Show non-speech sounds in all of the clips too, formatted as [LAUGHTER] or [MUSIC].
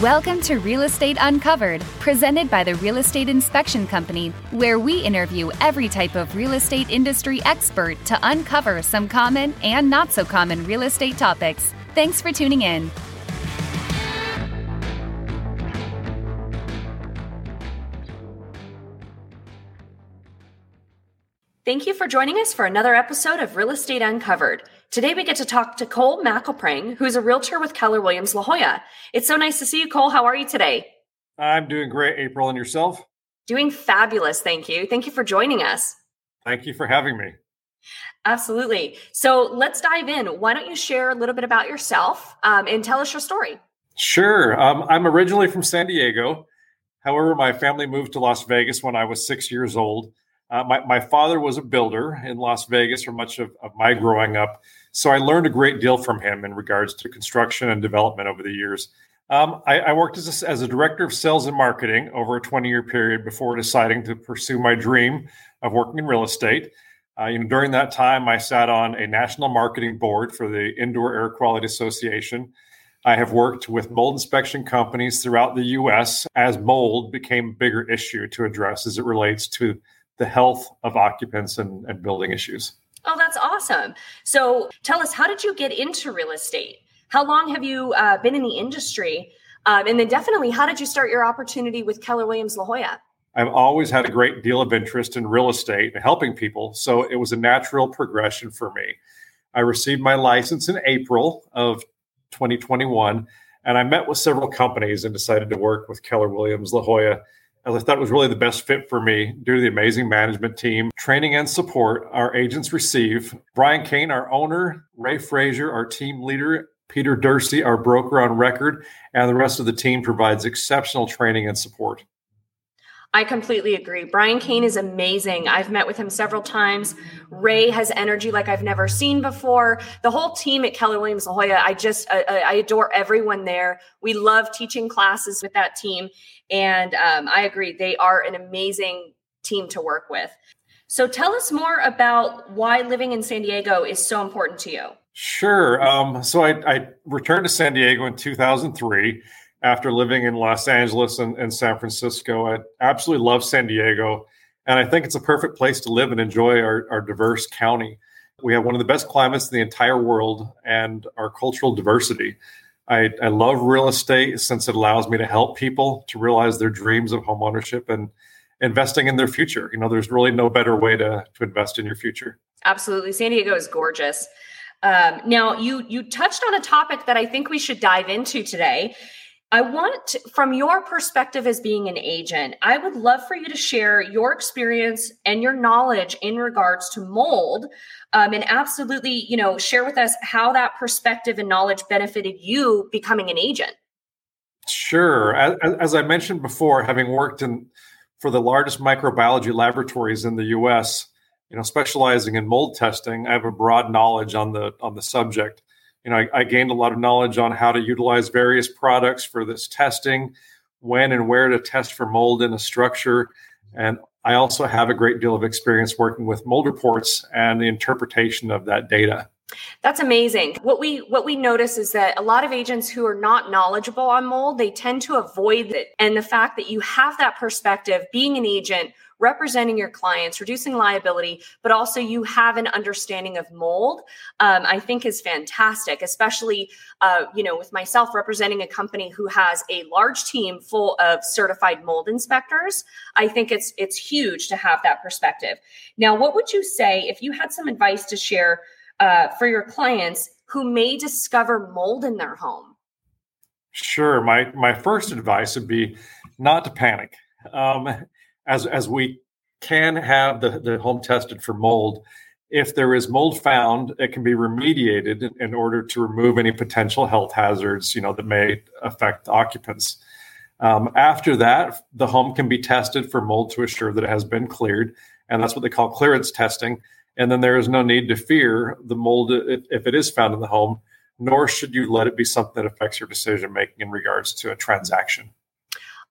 Welcome to Real Estate Uncovered, presented by the Real Estate Inspection Company, where we interview every type of real estate industry expert to uncover some common and not so common real estate topics. Thanks for tuning in. Thank you for joining us for another episode of Real Estate Uncovered. Today we get to talk to Cole Mackelprang, who's a realtor with Keller Williams La Jolla. It's so nice to see you, Cole. How are you today? I'm doing great, April, and yourself? Doing fabulous, thank you. Thank you for joining us. Thank you for having me. Absolutely. So let's dive in. Why don't you share a little bit about yourself um, and tell us your story? Sure. Um, I'm originally from San Diego. However, my family moved to Las Vegas when I was six years old. Uh, my, my father was a builder in Las Vegas for much of, of my growing up. So I learned a great deal from him in regards to construction and development over the years. Um, I, I, worked as a, as a director of sales and marketing over a 20 year period before deciding to pursue my dream of working in real estate. Uh, you know, during that time, I sat on a national marketing board for the Indoor Air Quality Association. I have worked with mold inspection companies throughout the U.S. as mold became a bigger issue to address as it relates to the health of occupants and, and building issues. Oh, that's awesome. So tell us, how did you get into real estate? How long have you uh, been in the industry? Um, and then definitely, how did you start your opportunity with Keller Williams La Jolla? I've always had a great deal of interest in real estate and helping people. So it was a natural progression for me. I received my license in April of 2021, and I met with several companies and decided to work with Keller Williams La Jolla as I thought was really the best fit for me due to the amazing management team, training and support our agents receive. Brian Kane, our owner, Ray Frazier, our team leader, Peter Dursey, our broker on record, and the rest of the team provides exceptional training and support. I completely agree. Brian Kane is amazing. I've met with him several times. Ray has energy like I've never seen before. The whole team at Keller Williams La Jolla, I just, I, I adore everyone there. We love teaching classes with that team. And um, I agree, they are an amazing team to work with. So tell us more about why living in San Diego is so important to you. Sure. Um, so I, I, returned to San Diego in 2003 after living in Los Angeles and, and, San Francisco. I absolutely love San Diego, and I think it's a perfect place to live and enjoy our, our diverse county. We have one of the best climates in the entire world and our cultural diversity. I, I love real estate since it allows me to help people to realize their dreams of homeownership and investing in their future. You know, there's really no better way to, to invest in your future. Absolutely. San Diego is gorgeous. Um, now, you you touched on a topic that I think we should dive into today. I want, from your perspective as being an agent, I would love for you to share your experience and your knowledge in regards to mold um, and absolutely, you know, share with us how that perspective and knowledge benefited you becoming an agent. Sure. As, as I mentioned before, having worked in for the largest microbiology laboratories in the U.S., you know, specializing in mold testing, I have a broad knowledge on the on the subject. You know, I, I gained a lot of knowledge on how to utilize various products for this testing, when and where to test for mold in a structure, and I also have a great deal of experience working with mold reports and the interpretation of that data. That's amazing. What we what we notice is that a lot of agents who are not knowledgeable on mold, they tend to avoid it. And the fact that you have that perspective being an agent representing your clients, reducing liability, but also you have an understanding of mold, um, I think is fantastic, especially, uh, you know, with myself representing a company who has a large team full of certified mold inspectors. I think it's, it's huge to have that perspective. Now, what would you say if you had some advice to share uh, for your clients who may discover mold in their home? Sure. My my first advice would be not to panic. Um, as as we can have the, the home tested for mold. If there is mold found, it can be remediated in order to remove any potential health hazards, you know, that may affect occupants. Um, after that, the home can be tested for mold to assure that it has been cleared, and that's what they call clearance testing. And then there is no need to fear the mold if it is found in the home, nor should you let it be something that affects your decision making in regards to a transaction.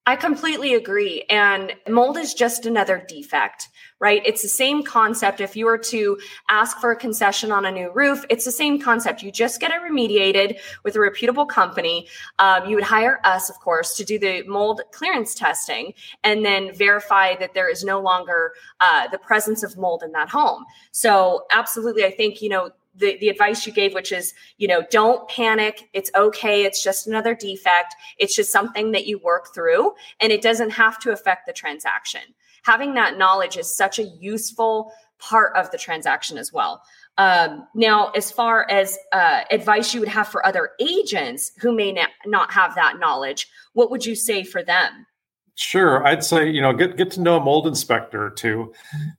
I completely agree. And mold is just another defect, right? It's the same concept. If you were to ask for a concession on a new roof, it's the same concept. You just get it remediated with a reputable company. Um, you would hire us, of course, to do the mold clearance testing and then verify that there is no longer uh, the presence of mold in that home. So, absolutely, I think, you know, the, the advice you gave, which is, you know, don't panic. It's okay. It's just another defect. It's just something that you work through and it doesn't have to affect the transaction. Having that knowledge is such a useful part of the transaction as well. Um, now, as far as uh, advice you would have for other agents who may na- not have that knowledge, what would you say for them? Sure, I'd say you know get get to know a mold inspector too.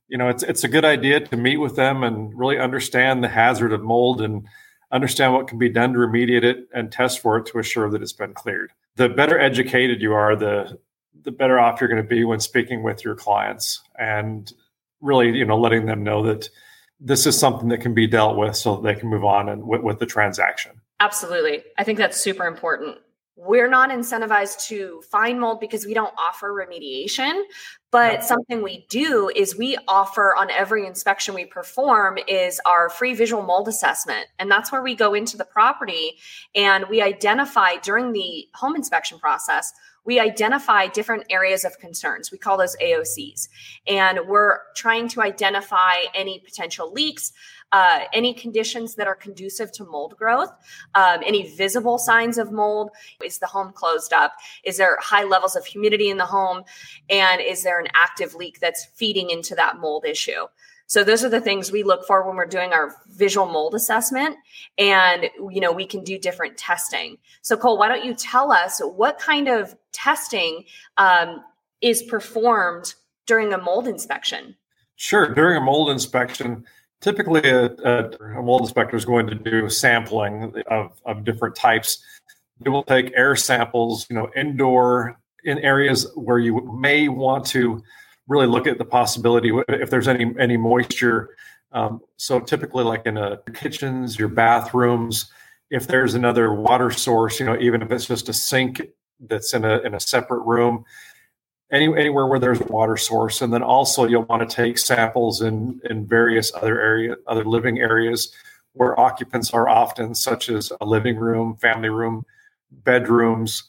You know, it's it's a good idea to meet with them and really understand the hazard of mold and understand what can be done to remediate it and test for it to assure that it's been cleared. The better educated you are, the the better off you're going to be when speaking with your clients and really you know letting them know that this is something that can be dealt with so that they can move on and with, with the transaction. Absolutely, I think that's super important we're not incentivized to find mold because we don't offer remediation but something we do is we offer on every inspection we perform is our free visual mold assessment and that's where we go into the property and we identify during the home inspection process we identify different areas of concerns. We call those AOCs. And we're trying to identify any potential leaks, uh, any conditions that are conducive to mold growth, um, any visible signs of mold. Is the home closed up? Is there high levels of humidity in the home? And is there an active leak that's feeding into that mold issue? So those are the things we look for when we're doing our visual mold assessment and you know we can do different testing. So Cole, why don't you tell us what kind of testing um, is performed during a mold inspection? Sure, during a mold inspection, typically a, a, mold inspector is going to do sampling of, of different types. They will take air samples, you know, indoor in areas where you may want to really look at the possibility if there's any any moisture. Um, so typically, like in a kitchens, your bathrooms, if there's another water source, you know, even if it's just a sink that's in a in a separate room, any, anywhere where there's a water source, and then also you'll want to take samples in in various other area other living areas where occupants are often, such as a living room, family room, bedrooms.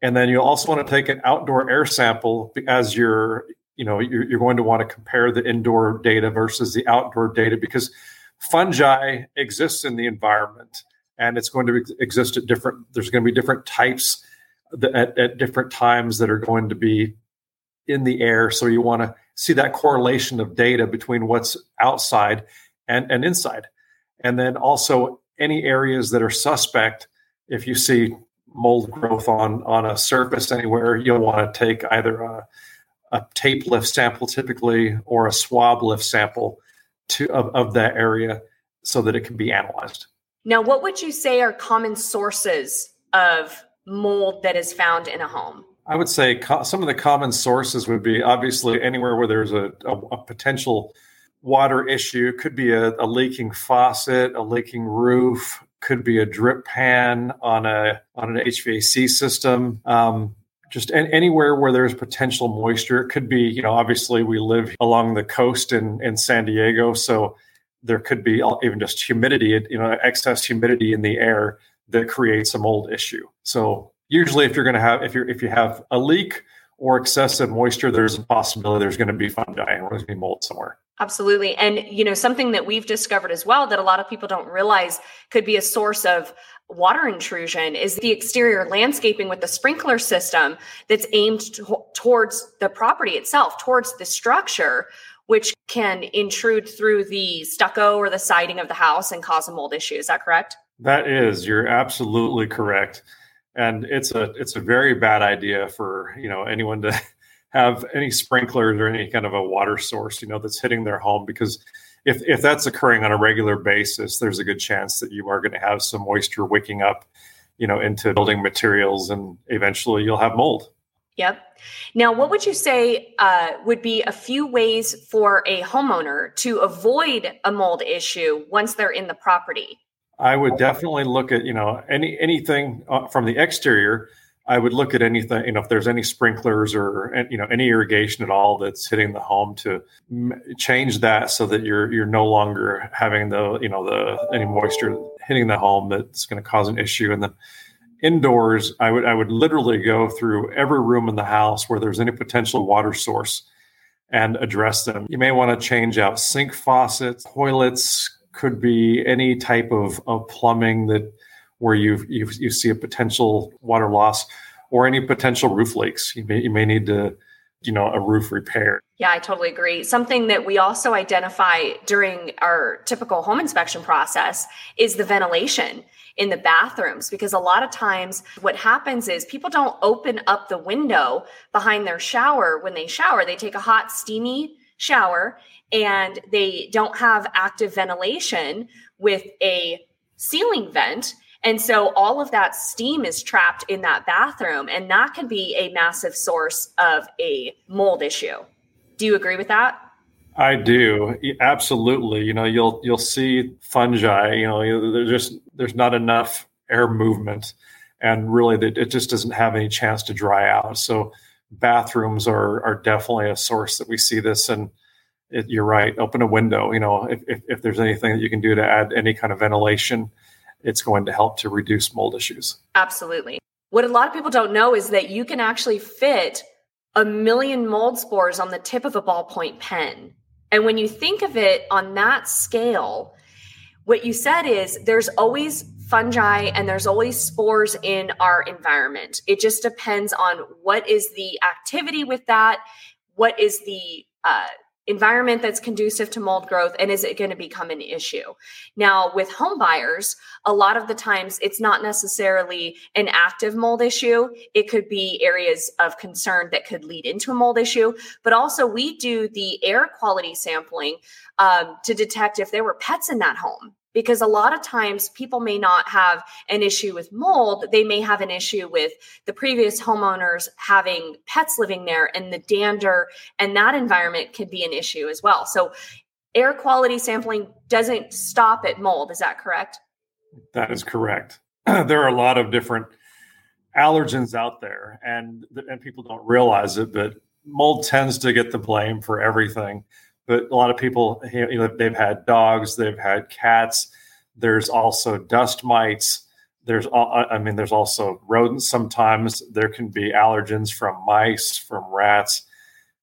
And then you also want to take an outdoor air sample as you're you know you're, you're going to want to compare the indoor data versus the outdoor data because fungi exists in the environment and it's going to exist at different there's going to be different types at, at different times that are going to be in the air so you want to see that correlation of data between what's outside and, and inside and then also any areas that are suspect if you see mold growth on on a surface anywhere you'll want to take either a a tape lift sample typically or a swab lift sample to of, of that area so that it can be analyzed. Now, what would you say are common sources of mold that is found in a home? I would say co- some of the common sources would be obviously anywhere where there's a, a, a potential water issue. Could be a, a, leaking faucet, a leaking roof, could be a drip pan on a on an HVAC system. Um, just anywhere where there's potential moisture. It could be, you know, obviously we live along the coast in, in San Diego, so there could be even just humidity, you know, excess humidity in the air that creates a mold issue. So usually, if you're going to have if you if you have a leak or excessive moisture, there's a possibility there's going to be fungi and there's going to be mold somewhere. Absolutely. And you know, something that we've discovered as well that a lot of people don't realize could be a source of water intrusion is the exterior landscaping with the sprinkler system that's aimed towards the property itself, towards the structure, which can intrude through the stucco or the siding of the house and cause a mold issue. Is that correct? That is. You're absolutely correct. And it's a it's a very bad idea for, you know, anyone to [LAUGHS] have any sprinklers or any kind of a water source, you know, that's hitting their home because if if that's occurring on a regular basis, there's a good chance that you are going to have some moisture wicking up, you know, into building materials, and eventually you'll have mold. Yep. Now, what would you say uh, would be a few ways for a homeowner to avoid a mold issue once they're in the property? I would definitely look at you know any anything uh, from the exterior. I would look at anything, you know, if there's any sprinklers or you know any irrigation at all that's hitting the home to change that so that you're you're no longer having the you know the any moisture hitting the home that's going to cause an issue. And then indoors, I would I would literally go through every room in the house where there's any potential water source and address them. You may want to change out sink faucets, toilets, could be any type of, of plumbing that where you, you you see a potential water loss or any potential roof leaks. You may you may need to you know a roof repair. Yeah, I totally agree. Something that we also identify during our typical home inspection process is the ventilation in the bathrooms because a lot of times what happens is people don't open up the window behind their shower when they shower. They take a hot steamy shower and they don't have active ventilation with a ceiling vent and so all of that steam is trapped in that bathroom, and that can be a massive source of a mold issue. Do you agree with that? I do absolutely. You know, you'll you'll see fungi. You know, there's just there's not enough air movement, and really, it just doesn't have any chance to dry out. So, bathrooms are are definitely a source that we see this. And it, you're right. Open a window. You know, if, if if there's anything that you can do to add any kind of ventilation it's going to help to reduce mold issues. Absolutely. What a lot of people don't know is that you can actually fit a million mold spores on the tip of a ballpoint pen. And when you think of it on that scale, what you said is there's always fungi and there's always spores in our environment. It just depends on what is the activity with that, what is the uh, environment that's conducive to mold growth and is it going to become an issue? Now with home buyers a lot of the times it's not necessarily an active mold issue. It could be areas of concern that could lead into a mold issue but also we do the air quality sampling um, to detect if there were pets in that home because a lot of times people may not have an issue with mold they may have an issue with the previous homeowners having pets living there and the dander and that environment can be an issue as well. So air quality sampling doesn't stop at mold is that correct? That is correct. [CLEARS THROAT] There are a lot of different allergens out there and and people don't realize it but mold tends to get the blame for everything but a lot of people you know, they've had dogs they've had cats. There's also dust mites. There's i mean there's also rodents sometimes. There can be allergens from mice from rats.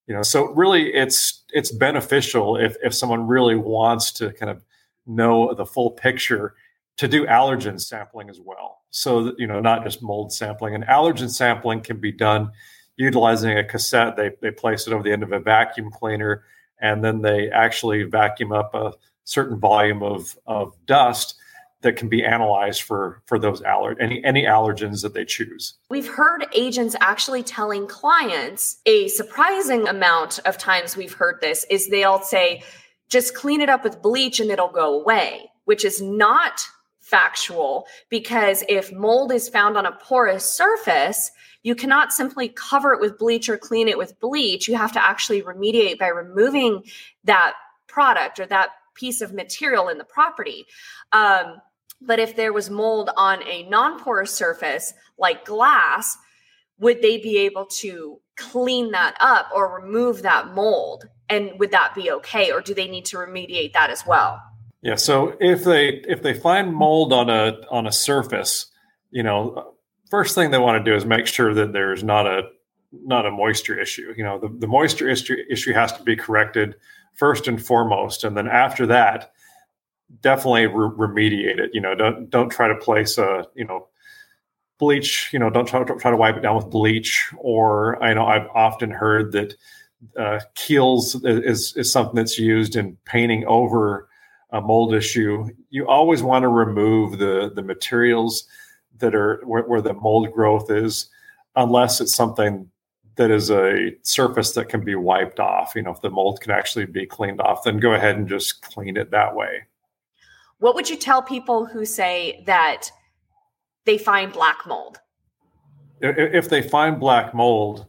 You know so really it's it's beneficial if if someone really wants to kind of know the full picture to do allergen sampling as well. So that you know not just mold sampling. And allergen sampling can be done utilizing a cassette. They, they place it over the end of a vacuum cleaner and then they actually vacuum up a certain volume of, of dust that can be analyzed for for those aller- any any allergens that they choose. We've heard agents actually telling clients a surprising amount of times we've heard this is they'll say just clean it up with bleach and it'll go away, which is not factual because if mold is found on a porous surface, you cannot simply cover it with bleach or clean it with bleach. You have to actually remediate by removing that product or that piece of material in the property. Um, but if there was mold on a non porous surface like glass, would they be able to clean that up or remove that mold? And would that be okay? Or do they need to remediate that as well? Yeah. So if they if they find mold on a on a surface, you know, first thing they want to do is make sure that there's not a not a moisture issue. You know, the, the moisture issue issue has to be corrected first and foremost, and then after that, definitely re- remediate it. You know, don't don't try to place a you know bleach. You know, don't try to try to wipe it down with bleach. Or I know I've often heard that uh, Kilz is is something that's used in painting over a mold issue. You always want to remove the the materials that are where, where the mold growth is, unless it's something that is a surface that can be wiped off. You know, if the mold can actually be cleaned off, then go ahead and just clean it that way. What would you tell people who say that they find black mold? If they find black mold,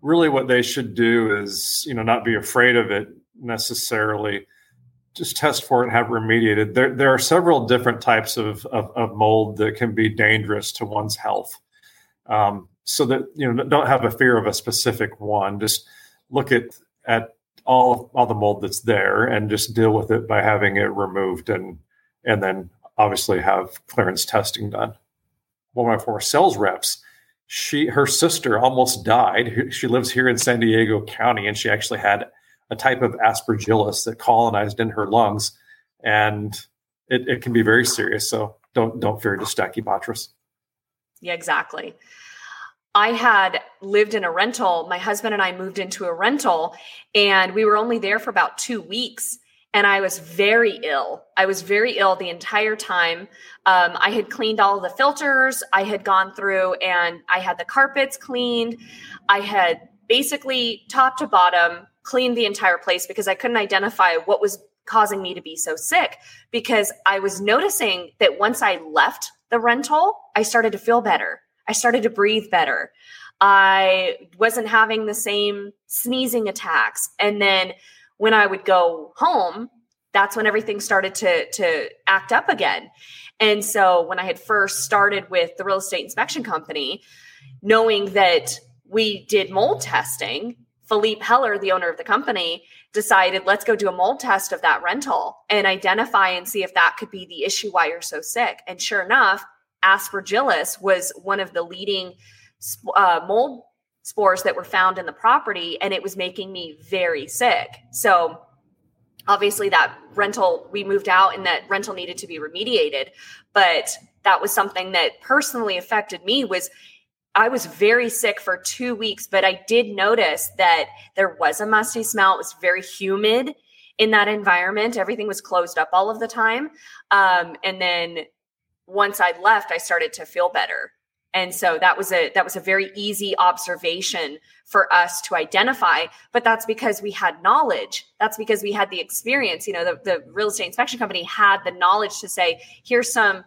really what they should do is, you know, not be afraid of it necessarily just test for it and have remediated. There, there are several different types of, of, of mold that can be dangerous to one's health. Um, so that you know don't have a fear of a specific one. Just look at at all all the mold that's there and just deal with it by having it removed and and then obviously have clearance testing done. One of my former sales reps, she her sister almost died. She lives here in San Diego County, and she actually had a type of aspergillus that colonized in her lungs, and it, it can be very serious. So don't don't fear the Stachybotrys. Yeah, exactly. I had lived in a rental. My husband and I moved into a rental, and we were only there for about two weeks. And I was very ill. I was very ill the entire time. Um, I had cleaned all the filters. I had gone through and I had the carpets cleaned. I had basically top to bottom cleaned the entire place because I couldn't identify what was causing me to be so sick because I was noticing that once I left the rental, I started to feel better. I started to breathe better. I wasn't having the same sneezing attacks. And then when I would go home, that's when everything started to to act up again. And so when I had first started with the real estate inspection company, knowing that we did mold testing, Philippe Heller, the owner of the company, decided let's go do a mold test of that rental and identify and see if that could be the issue why you're so sick. And sure enough, aspergillus was one of the leading uh, mold spores that were found in the property and it was making me very sick. So obviously that rental we moved out and that rental needed to be remediated. But that was something that personally affected me was i was very sick for two weeks but i did notice that there was a musty smell it was very humid in that environment everything was closed up all of the time um, and then once I left, I started to feel better. And so that was a that was a very easy observation for us to identify. But that's because we had knowledge. That's because we had the experience. You know, the, the real estate inspection company had the knowledge to say, here's some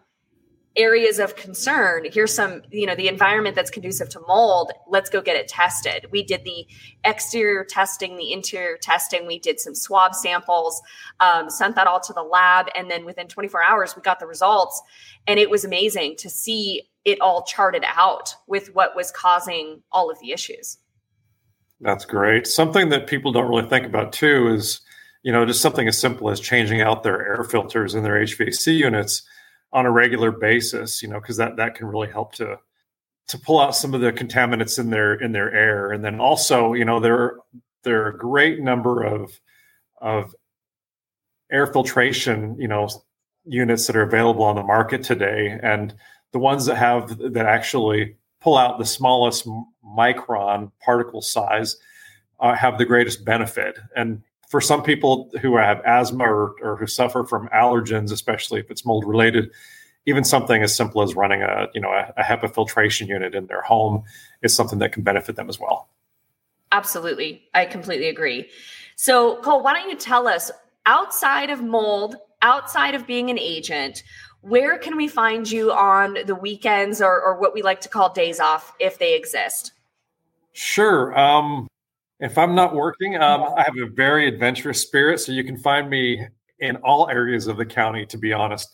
areas of concern here's some you know the environment that's conducive to mold let's go get it tested. We did the exterior testing the interior testing we did some swab samples um, sent that all to the lab and then within 24 hours we got the results. And it was amazing to see it all charted out with what was causing all of the issues. That's great. Something that people don't really think about too is you know just something as simple as changing out their air filters in their hvac units on a regular basis, you know, because that that can really help to to pull out some of the contaminants in their in their air. And then also, you know, there are, there are a great number of of air filtration, you know, units that are available on the market today, and the ones that have that actually pull out the smallest micron particle size uh, have the greatest benefit. And for some people who have asthma or, or who suffer from allergens, especially if it's mold related, even something as simple as running a you know a, a HEPA filtration unit in their home is something that can benefit them as well. Absolutely, I completely agree. So, Cole, why don't you tell us outside of mold, outside of being an agent, where can we find you on the weekends or, or what we like to call days off if they exist? Sure. Um, if I'm not working, um, I have a very adventurous spirit, so you can find me in all areas of the county. To be honest,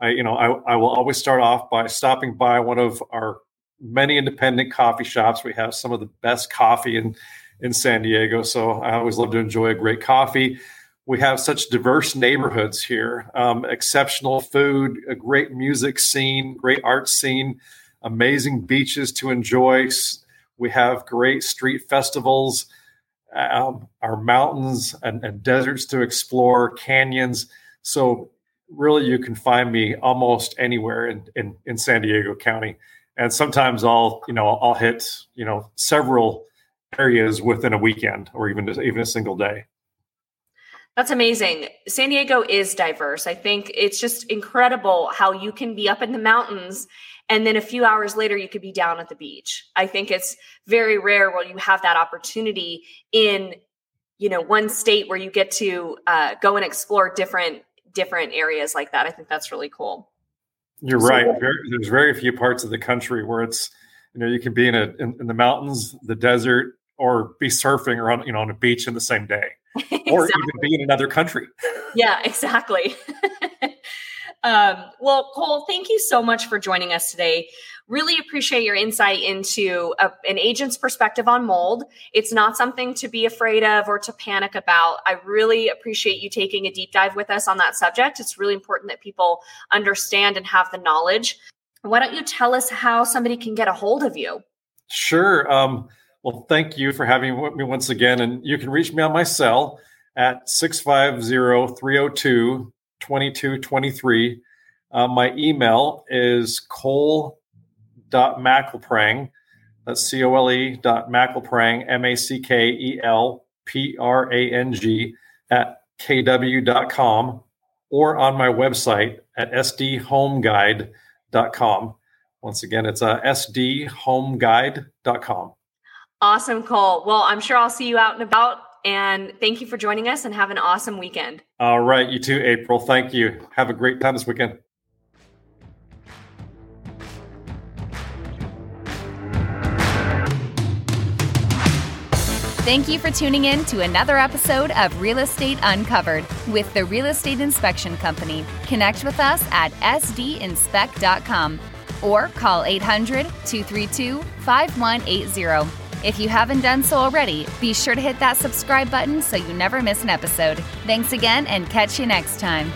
I, you know, I, I will always start off by stopping by one of our many independent coffee shops. We have some of the best coffee in in San Diego, so I always love to enjoy a great coffee. We have such diverse neighborhoods here, um, exceptional food, a great music scene, great art scene, amazing beaches to enjoy. We have great street festivals um, our mountains and, and deserts to explore, canyons. So really, you can find me almost anywhere in, in, in San Diego County. And sometimes I'll, you know, I'll hit, you know, several areas within a weekend or even even a single day. That's amazing. San Diego is diverse. I think it's just incredible how you can be up in the mountains and then a few hours later you could be down at the beach. I think it's very rare where you have that opportunity in you know one state where you get to uh, go and explore different different areas like that. I think that's really cool. You're so, right. very, there's very few parts of the country where it's you know you can be in a in, in the mountains the desert or be surfing or on you know on a beach in the same day [LAUGHS] exactly. or even be in another country. Yeah exactly [LAUGHS] Um, well, Cole, thank you so much for joining us today. really appreciate your insight into a, an agent's perspective on mold. It's not something to be afraid of or to panic about. I really appreciate you taking a deep dive with us on that subject. It's really important that people understand and have the knowledge. Why don't you tell us how somebody can get a hold of you? Sure. Um, well, thank you for having me once again. And you can reach me on my cell at 650 302 2223. Uh, my email is cole.mackelprang. That's C O L E dot Mackelprang, M A C K E L P R A N G, at kw.com or on my website at sdhomeguide.com. Once again, it's uh, sdhomeguide.com. Awesome, Cole. Well, I'm sure I'll see you out and about. And thank you for joining us and have an awesome weekend. All right. You too, April. Thank you. Have a great time this weekend. Thank you for tuning in to another episode of Real Estate Uncovered with the Real Estate Inspection Company. Connect with us at sdinspect.com or call 800 232 5180. If you haven't done so already, be sure to hit that subscribe button so you never miss an episode. Thanks again and catch you next time.